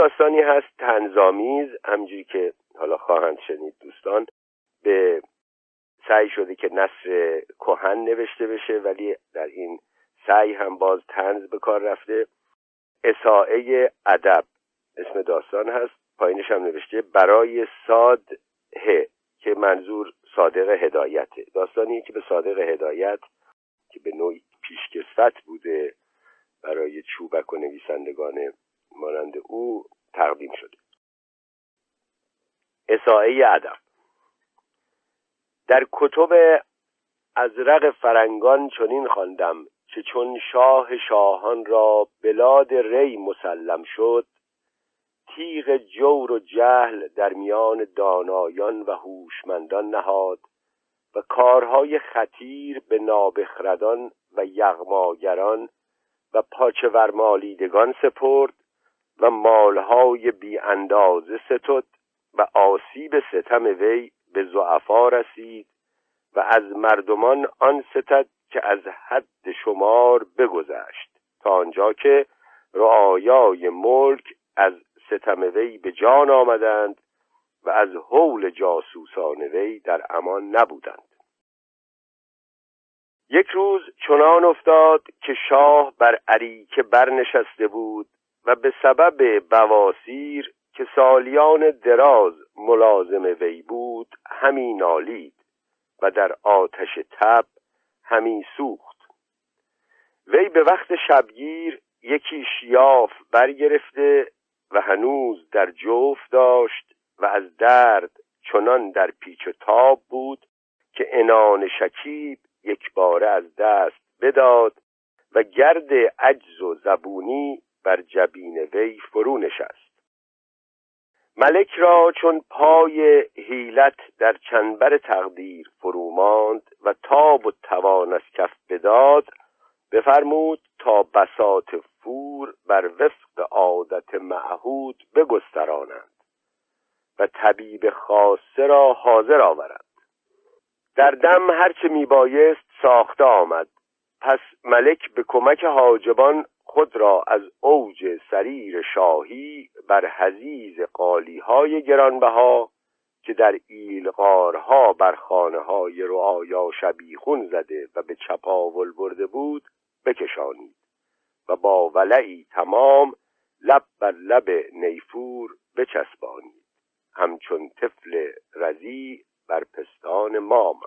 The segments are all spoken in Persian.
داستانی هست. تنظامیز همجوری که حالا خواهند شنید دوستان به سعی شده که نصر کهن نوشته بشه ولی در این سعی هم باز تنز به کار رفته. اساعه ادب اسم داستان هست. پایینش هم نوشته برای ساد ه که منظور صادق هدایته. داستانی که به صادق هدایت که به نوعی پیشکسوت بوده برای چوبک و نویسندگان مانند او تقدیم شده. اساعه ادب در کتب ازرق فرنگان چنین خواندم که چون شاه شاهان را بلاد ری مسلم شد تیغ جور و جهل در میان دانایان و هوشمندان نهاد و کارهای خطیر به نابخردان و یغماگران و پاچه ورمالیدگان سپرد و مالهای بی اندازه ستد و آسیب ستم وی به زعفا رسید و از مردمان آن ستد که از حد شمار بگذشت تا آنجا که رعایای ملک از ستم وی به جان آمدند و از حول جاسوسان وی در امان نبودند. یک روز چنان افتاد که شاه بر عریکه برنشسته بود و به سبب بواسیر که سالیان دراز ملازم وی بود همی نالید و در آتش تب همی سوخت. وی به وقت شبگیر یکی شیاف برگرفته و هنوز در جوف داشت و از درد چنان در پیچ و تاب بود که انان شکیب یک باره از دست بداد و گرد عجز و زبونی بر جبین وی فرو نشست. ملک را چون پای حیلت در چنبر تقدیر فرو ماند و تاب و توان از کف بداد بفرمود تا بسات فور بر وفق عادت معهود بگسترانند و طبیب خاصه را حاضر آورند. در دم هرچه میبایست ساخته آمد پس ملک به کمک حاجبان خود را از اوج سریر شاهی بر حزیز قالی های گرانبها که در ایلغارها بر خانه های رعایا شبیخون زده و به چپاول برده بود بکشانید و با ولعی تمام لب بر لب نیفور بچسبانید. همچون طفل رزی بر پستان مام.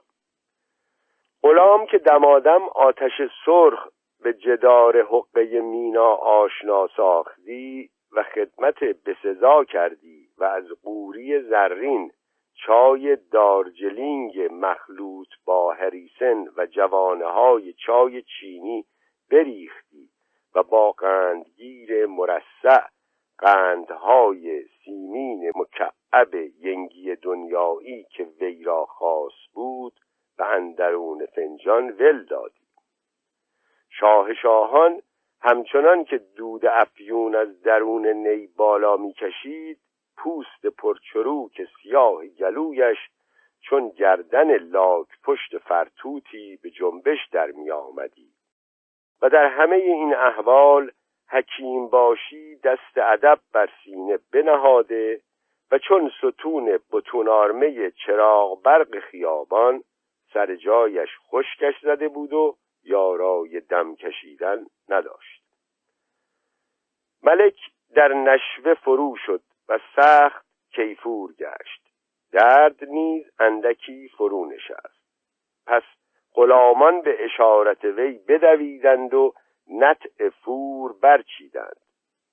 غلام که دمادم آتش سرخ به جدار حقه مینا آشنا ساختی و خدمت بسزا کردی و از قوری زرین چای دارجلینگ مخلوط با هریسن و جوانه های چای چینی بریختی و با قندگیر مرسع قندهای سیمین مکعب ینگی دنیایی که وی را خاص بود و اندرون فنجان ول دادی. شاه شاهان همچنان که دود افیون از درون نی بالا می‌کشید پوست پرچروک سیاه گلویش چون گردن لاک پشت فرتوتی به جنبش در می آمدی و در همه این احوال حکیم باشی دست ادب بر سینه بنهاده و چون ستون بتون آرمه چراغ برق خیابان سر جایش خشکش زده بود و یارای دم کشیدن نداشت. ملک در نشوه فرو شد و سخت کیفور گشت. درد نیز اندکی فرو نشست. پس غلامان به اشارت وی بدویدند و نطع فور برچیدند.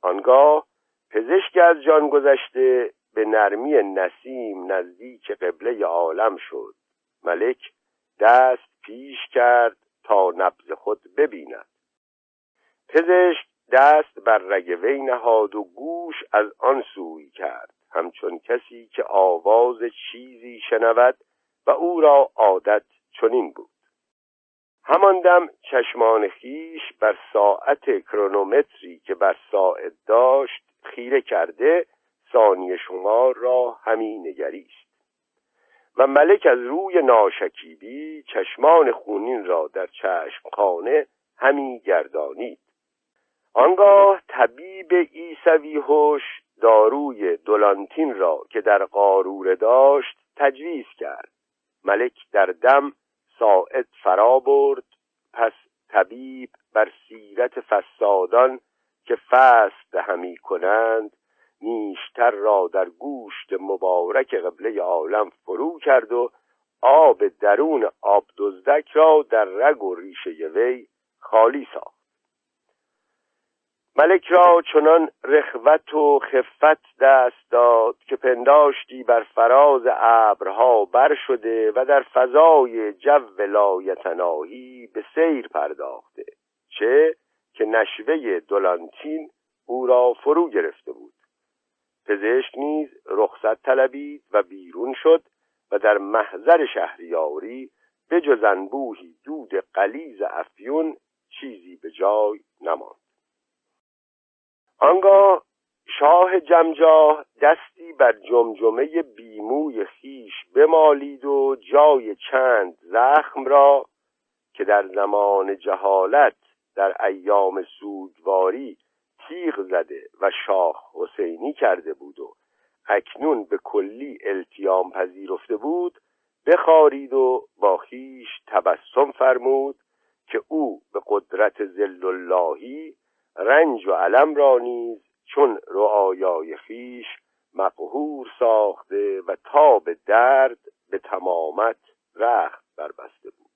آنگاه پزشک از جان گذشته به نرمی نسیم نزدیک قبله عالم شد. ملک دست پیش کرد تا نبز خود ببیند. پزشک دست بر رگ وی نهاد و گوش از آن سوی کرد. همچون کسی که آواز چیزی شنود و او را عادت چنین بود. همان دم چشمان خیش بر ساعت کرونومتری که بر ساعت داشت خیره کرده ثانیه شمار را همی نگریست. و ملک از روی ناشکیبی چشمان خونین را در چشم خانه همی گردانید. آنگاه طبیب ایسوی هوش داروی دولانتین را که در قاروره داشت تجویز کرد. ملک در دم ساعد فرا برد پس طبیب بر سیرت فسادان که فست همی کنند نیشتر را در گوشت مبارک قبله عالم فرو کرد و آب درون آب دزدک را در رگ و ریشه وی خالی ساخت. ملک را چنان رخوت و خفت دست داد که پنداشتی بر فراز ابرها بر شده و در فضای جو لایتناهی به سیر پرداخته چه که نشوه دولانتین او را فرو گرفته بود. پزشک نیز رخصت طلبید و بیرون شد و در محضر شهریاری به جز دود قلیز افیون چیزی به جای نماند. آنگاه شاه جمجاه دستی بر جمجمه بیموی خیش بمالید و جای چند زخم را که در زمان جهالت در ایام سوگواری تیغ زده و شاه حسینی کرده بود و اکنون به کلی التیام پذیرفته بود بخارید و با خیش تبسم فرمود که او به قدرت زل اللهی رنج و علم را نیز چون رعایای خیش مقهور ساخته و تا به درد به تمامت رخت بربسته بود.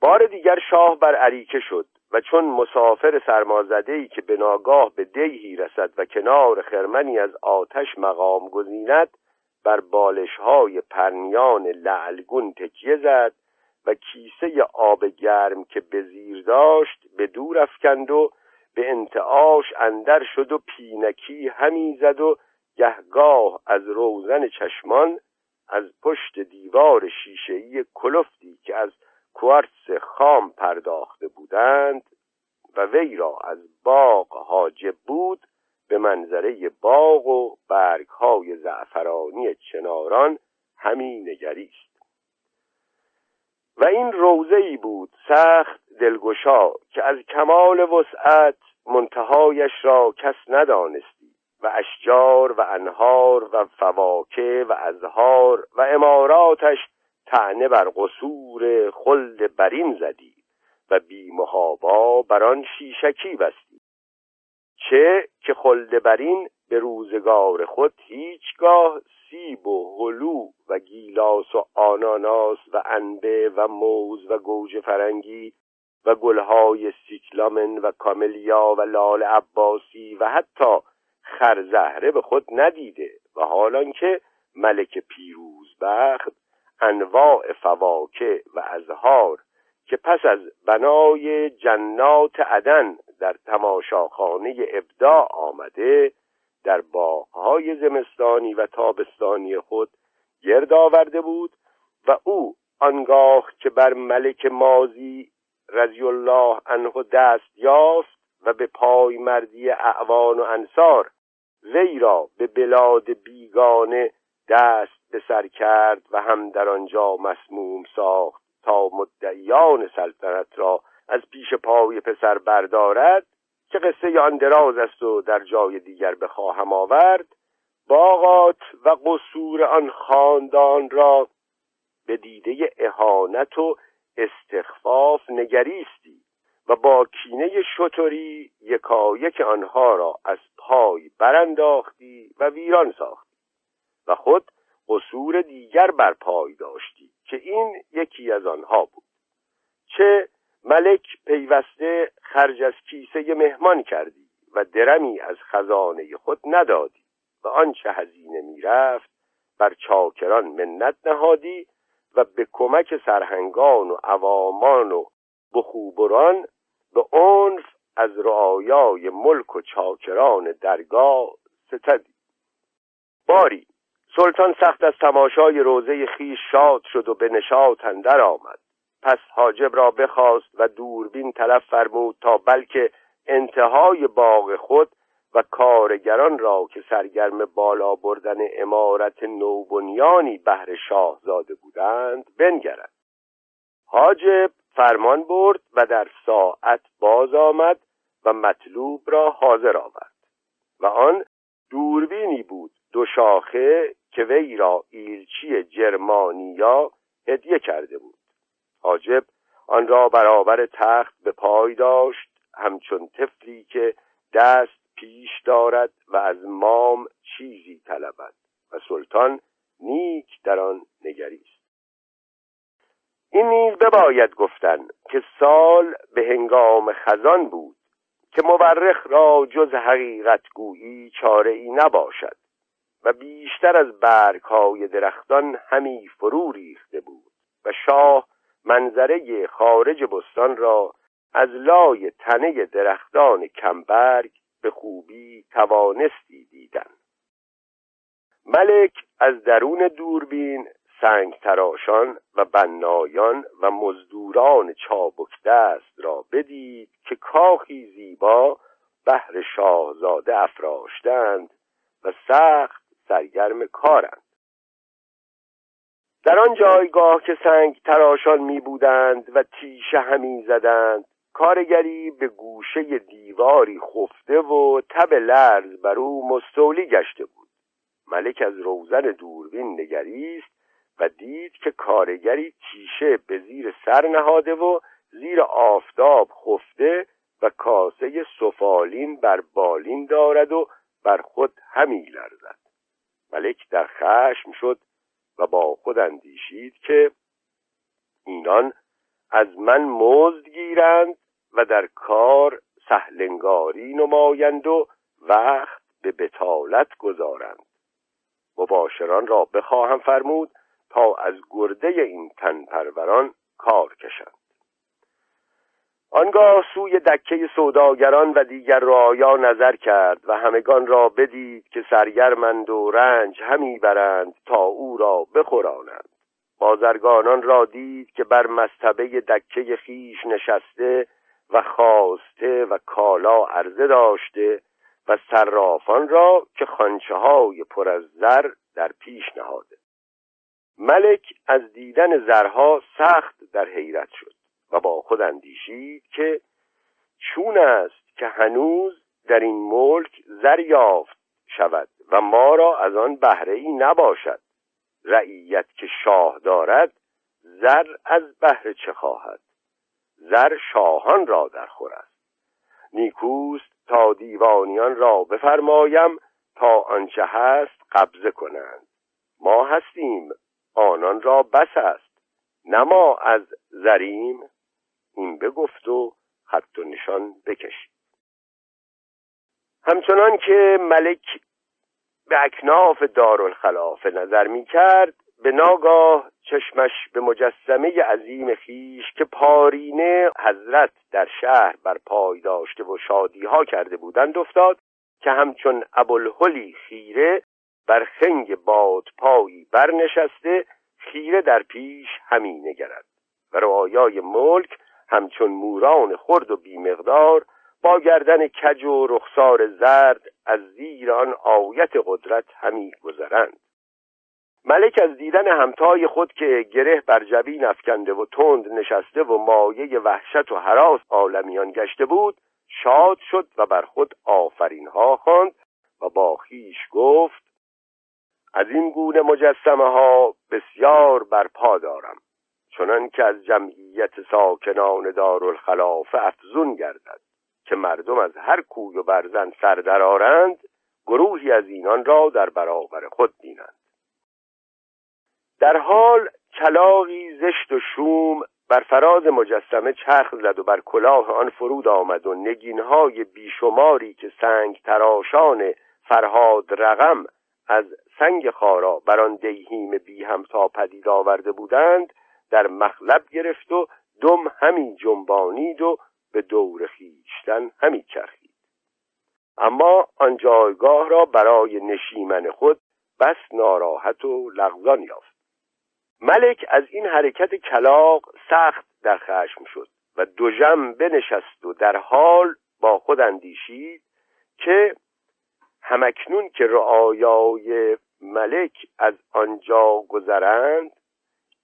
بار دیگر شاه بر عریکه شد. و چون مسافر سرمازده که به ناگاه به دیهی رسد و کنار خرمنی از آتش مقام گزیند بر بالش های پرنیان لعلگون تکیه زد و کیسه آب گرم که به زیر داشت به دور افکند و به انتعاش اندر شد و پینکی همی زد و گهگاه از روزن چشمان از پشت دیوار شیشهای کلفتی که از کوارتس خام پرداخته بودند و وی را از باغ حاجب بود به منظره باغ و برگهای زعفرانی چناران همی نگریست. و این روزه ای بود سخت دلگشا که از کمال وسعت منتهایش را کس ندانستی و اشجار و انهار و فواکه و ازهار و اماراتش تعنه بر قصور خلد برین زدی و بیمهابا بر آن شیشکی بستی. چه که خلد برین به روزگار خود هیچگاه سیب و هلو و گیلاس و آناناس و انبه و موز و گوجه فرنگی و گلهای سیکلامن و کاملیا و لال عباسی و حتی خرزهره به خود ندیده و حالان که ملک پیروزبخت انواع فواکه و ازهار که پس از بنای جنات عدن در تماشاخانه ابداع آمده در باغهای زمستانی و تابستانی خود گرد آورده بود و او آنگاه که بر ملک مازی رضی الله عنه دست یافت و به پای مردی اعوان و انصار وی را به بلاد بیگانه دست به سر کرد و هم در آنجا مسموم ساخت تا مدعیان سلطنت را از پیش پای پسر بردارد که قصه آن دراز است و در جای دیگر بخواهم آورد باغات و قصور آن خاندان را به دیده اهانت و استخفاف نگریستی و با کینه شطوری یکایک آنها را از پای برانداختی و ویران ساختی و خود قصور دیگر بر پای داشتی که این یکی از آنها بود. چه ملک پیوسته خرج از کیسه مهمان کردی و درمی از خزانه خود ندادی و آنچه هزینه می‌رفت بر چاکران منت نهادی و به کمک سرهنگان و عوامان و بخوبران به عنف از رعایای ملک و چاکران درگاه ستدی. باری سلطان سخت از تماشای روزه خیش شاد شد و به نشاط اندر آمد. پس حاجب را بخواست و دوربین طلب فرمود تا بلکه انتهای باغ خود و کارگران را که سرگرم بالا بردن امارت نوبنیانی بهر شاهزاده بودند بنگرد. حاجب فرمان برد و در ساعت باز آمد و مطلوب را حاضر آورد و آن دوربینی بود دو شاخه که وی را ایلچی جرمانیا هدیه کرده بود. حاجب آن را برابر تخت به پای داشت همچون طفلی که دست پیش دارد و از مام چیزی طلبد و سلطان نیک در آن نگریست. این نیز بباید گفتن که سال به هنگام خزان بود که مورخ را جز حقیقت گویی چاره ای نباشد و بیشتر از برگ های درختان همی فرو ریخته بود و شاه منظره خارج بستان را از لای تنه درختان کمبرگ به خوبی توانستی دیدن. ملک از درون دوربین سنگ تراشان و بنایان و مزدوران چابک دست را بدید که کاخی زیبا بهر شاهزاده افراشتند و سخت سرگرم کارند. در آن جایگاه که سنگ تراشان می بودند و تیشه همی زدند کارگری به گوشه دیواری خفته و تب لرز بر او مستولی گشته بود. ملک از روزن دوربین نگریست و دید که کارگری تیشه به زیر سر نهاده و زیر آفتاب خفته و کاسه سفالین بر بالین دارد و بر خود همی لرزد. ملک در خشم شد و با خود اندیشید که اینان از من مزد گیرند و در کار سهلنگاری نمایند و وقت به بتالت گذارند. مباشران را بخواهم فرمود تا از گرده این تن پروران کار کشند. آنگاه سوی دکه سوداگران و دیگر رعایا نظر کرد و همگان را بدید که سرگرمند و رنج همی برند تا او را بخورانند. بازرگانان را دید که بر مستبه دکه خیش نشسته و خواسته و کالا عرضه داشته و صرافان را که خانچه های پر از زر در پیش نهاده. ملک از دیدن زرها سخت در حیرت شد. و با خود اندیشید که چون است که هنوز در این ملک زر یافت شود و ما را از آن بهره ای نباشد. رعیت که شاه دارد زر از بهره چه خواهد؟ زر شاهان را در خور است. نیکوست تا دیوانیان را بفرمایم تا آنچه هست قبضه کنند. ما هستیم آنان را بس است نما از زریم. این بگفت و خط و نشان بکشید. همچنان که ملک به اکناف دارالخلافه نظر می کرد به ناگاه چشمش به مجسمه عظیم خیش که پارینه حضرت در شهر بر پای داشته و شادی ها کرده بودند افتاد که همچون ابوالهلی خیره بر خنگ باد پایی برنشسته خیره در پیش همین نگرد و رعایای ملک همچون موران خرد و بیمقدار با گردن کج و رخسار زرد از زیر آن آیت قدرت همی گذرند. ملک از دیدن همتای خود که گره بر جبین افکنده و تند نشسته و مایه وحشت و حراس عالمیان گشته بود شاد شد و بر خود آفرین ها خواند و با خیش گفت از این گونه مجسمه ها بسیار برپا دارم. چنان که از جمعیت ساکنان دارالخلافه افزون گردد که مردم از هر کوی و برزن سر درآرند گروهی از اینان را در برابر خود بینند. در حال کلاقی زشت و شوم بر فراز مجسمه چرخ زد و بر کلاه آن فرود آمد و نگینهای بیشماری که سنگ تراشان فرهاد رقم از سنگ خارا بر آن دیهیم بی همتا پدید آورده بودند در مخلب گرفت و دم همی جنبانید و به دور خیشتن همی چرخید. اما آن جایگاه را برای نشیمن خود بس ناراحت و لغزان یافت. ملک از این حرکت کلاق سخت در خشم شد و دو جم بنشست و در حال با خود اندیشید که همکنون که رعایای ملک از آنجا گذرند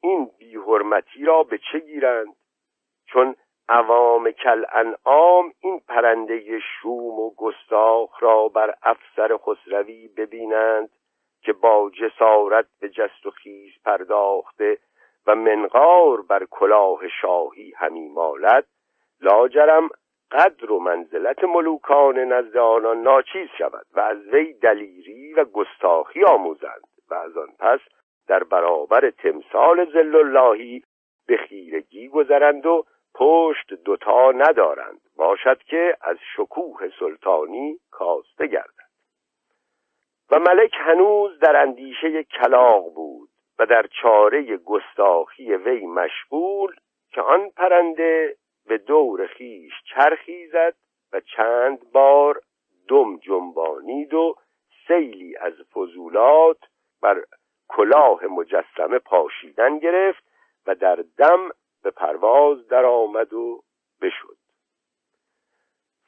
این بیحرمتی را به چه گیرند؟ چون عوام کل انعام این پرنده شوم و گستاخ را بر افسر خسروی ببینند که با جسارت به جست و خیز پرداخته و منقار بر کلاه شاهی همی مالد لاجرم قدر و منزلت ملوکان نزد آنان ناچیز شود و از وی دلیری و گستاخی آموزند و از آن پس در برابر تمثال زل اللهی به خیرگی گذرند و پشت دوتا ندارند. باشد که از شکوه سلطانی کاسته گردند و ملک هنوز در اندیشه کلاق بود و در چاره گستاخی وی مشغول که آن پرنده به دور خیش چرخی زد و چند بار دم جنبانید و سیلی از فضولات بر کلاه مجسمه پاشیدن گرفت و در دم به پرواز درآمد و بشد.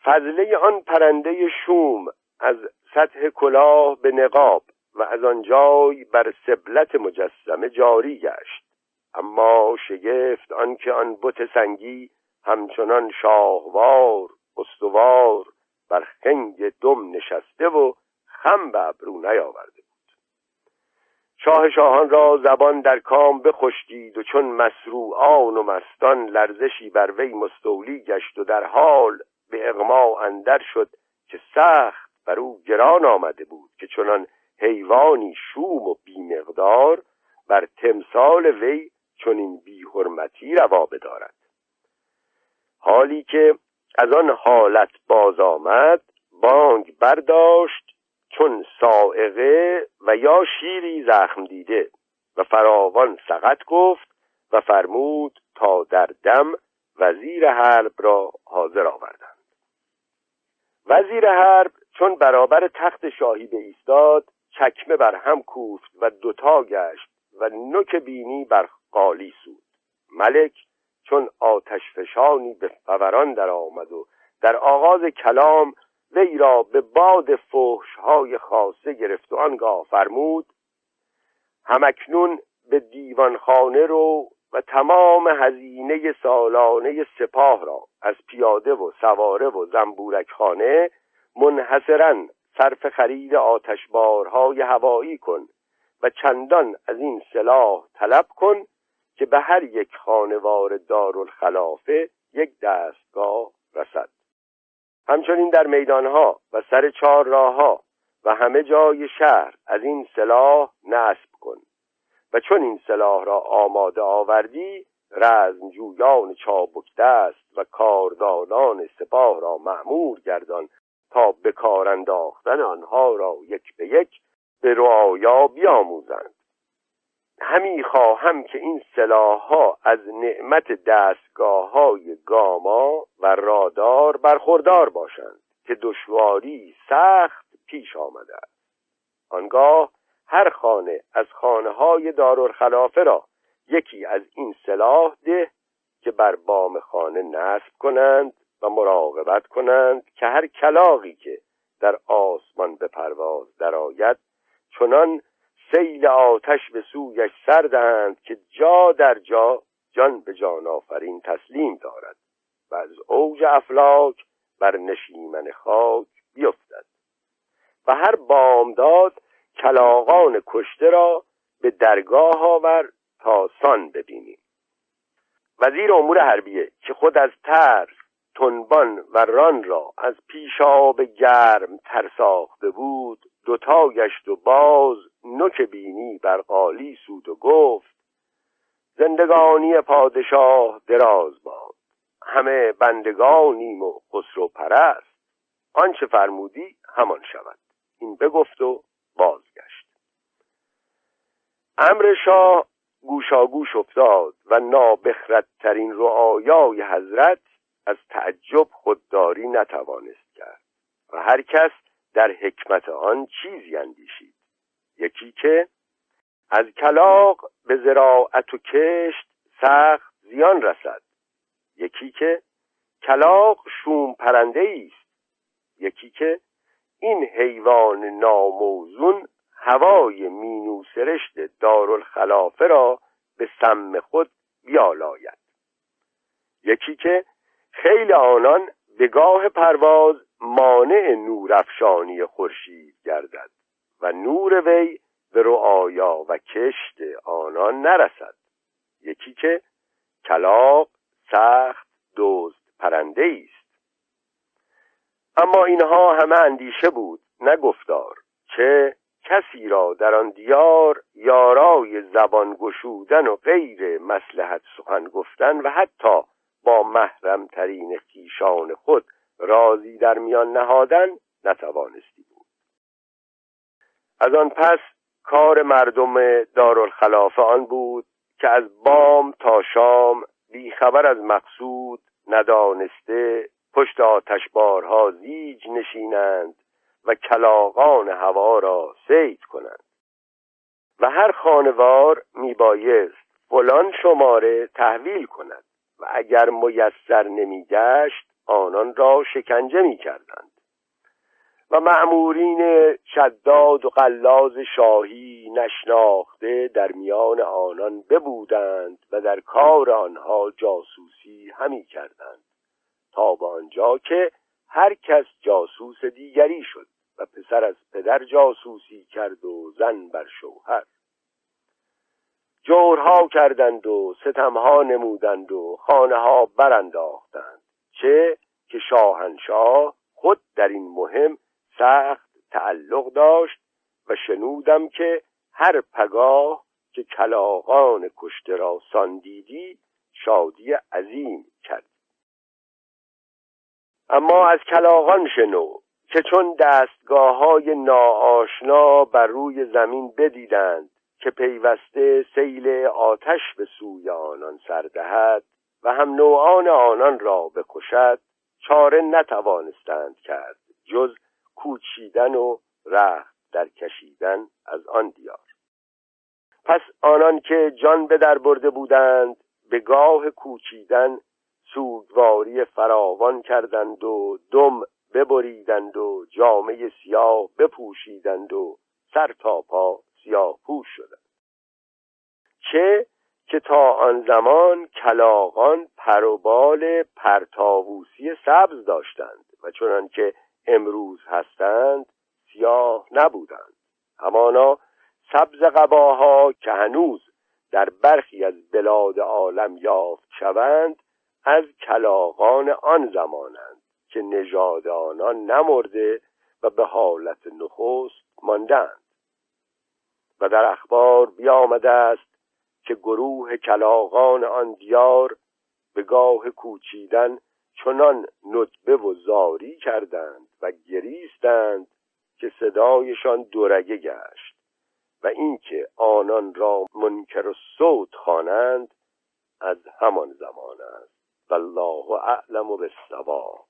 فضله آن پرنده شوم از سطح کلاه به نقاب و از آنجای بر سبلت مجسمه جاری گشت. اما شگفت آنکه آن بت سنگی همچنان شاهوار استوار بر خنگ دم نشسته و خم به ابرو نیاورده. شاه شاهان را زبان در کام بخشکید و چون مسروعان و مستان لرزشی بر وی مستولی گشت و در حال به اغما اندر شد که سخت بر او گران آمده بود که چنان حیوانی شوم و بیمقدار بر تمثال وی چنین بیحرمتی روا بدارد. حالی که از آن حالت باز آمد بانگ برداشت چون سائقه و یا شیری زخم دیده و فراوان سقط گفت و فرمود تا در دم وزیر حرب را حاضر آوردند. وزیر حرب چون برابر تخت شاهی به ایستاد چکمه بر هم کوفت و دوتا گشت و نوک بینی بر قالی سود. ملک چون آتش فشانی به فوران در آمد و در آغاز کلام وی را به باد های خاصه گرفت و آنگاه فرمود همکنون به دیوانخانه رو و تمام هزینه سالانه سپاه را از پیاده و سواره و زنبورک خانه منحصرا صرف خرید آتشبارهای هوایی کن و چندان از این سلاح طلب کن که به هر یک خانوار دارالخلافه یک دستگاه رسد. همچنین در میدانها و سر چهار راهها و همه جای شهر از این سلاح نصب کن و چون این سلاح را آماده آوردی رزمجویان چابک دست و کاردانان سپاه را معمور گردان تا به کار انداختن آنها را یک به یک به رعایا بیاموزند. همی خواهم که این ها از نعمت دستگاه های گاما و رادار برخوردار باشند که دشواری سخت پیش آمده است. آنگاه هر خانه از خانه های دارالخلافه را یکی از این سلاح ده که بر بام خانه نصب کنند و مراقبت کنند که هر کلاقی که در آسمان به پرواز درآید چنان سیل آتش به سویش سردند که جا در جا جان به جان آفرین تسلیم دارد و از اوج افلاک بر نشیمن خاک بیفتد. و هر بامداد کلاغان کشته را به درگاه آور تا سان ببینیم. وزیر امور حربیه که خود از ترس تنبان و ران را از پیشاب گرم ترساخته بود دوتا گشت و باز نوک بینی بر قالی سود و گفت زندگانی پادشاه دراز باد. همه بندگانیم و خسرو پرست. آنچه فرمودی همان شود. این بگفت و بازگشت. امر شاه گوشاگوش افتاد و نابخردترین رعایای حضرت از تعجب خودداری نتوانست کرد و هر کس در حکمت آن چیزی اندیشید. یکی که از کلاق به زراعت و کشت سخت زیان رسد. یکی که کلاق شوم پرنده است. یکی که این حیوان ناموزون هوای مینو سرشت دارالخلافه را به سم خود بیالاید. یکی که خیلی آنان به گاه پرواز مانع نورافشانی خورشید گردد. و نور وی به رعایا و کشت آنان نرسد. یکی که کلاق سخت دوست پرنده است. اما اینها همه اندیشه بود نه گفتار چه کسی را در آن دیار یارای زبان گشودن و غیر مسلحت سخن گفتن و حتی با محرم ترین خیشان خود رازی در میان نهادن نتوانستی از آن پس کار مردم دارالخلافه آن بود که از بام تا شام بیخبر از مقصود ندانسته پشت آتشبارها زیج نشینند و کلاغان هوا را سید کنند. و هر خانوار میبایست فلان شماره تحویل کند و اگر میسر نمیگشت آنان را شکنجه می‌کردند. و معمورین شداد و قلاز شاهی نشناخته در میان آنان ببودند و در کار آنها جاسوسی همی کردند تا به آنجا که هر کس جاسوس دیگری شد و پسر از پدر جاسوسی کرد و زن بر شوهر. جورها کردند و ستمها نمودند و خانه ها برانداختند چه که شاهنشاه خود در این مهم سخت تعلق داشت و شنودم که هر پگاه که کلاغان کشته را ساندیدی شادی عظیم کرد. اما از کلاغان شنو که چون دستگاه های ناآشنا بر روی زمین بدیدند که پیوسته سیل آتش به سوی آنان سردهد و هم نوعان آنان را بکشد چاره نتوانستند کرد جز کوچیدن و رخت در کشیدن از آن دیار. پس آنان که جان به در برده بودند به گاه کوچیدن سوگواری فراوان کردند و دم ببریدند و جامعه سیاه بپوشیدند و سر تا پا سیاه پوش شدند. چه که تا آن زمان کلاغان پروبال پرتاووسی سبز داشتند و چنان که امروز هستند سیاه نبودند. همانا سبز قباها که هنوز در برخی از بلاد عالم یافت شوند از کلاغان آن زمانند که نژاد آنان نمرده و به حالت نخست ماندند. و در اخبار بیامده است که گروه کلاغان آن دیار به گاه کوچیدن چنان ندبه و زاری کردند و گریستند که صدایشان دورگه گشت و اینکه آنان را منکر و صوت خوانند از همان زمان است. والله اعلم بالصواب.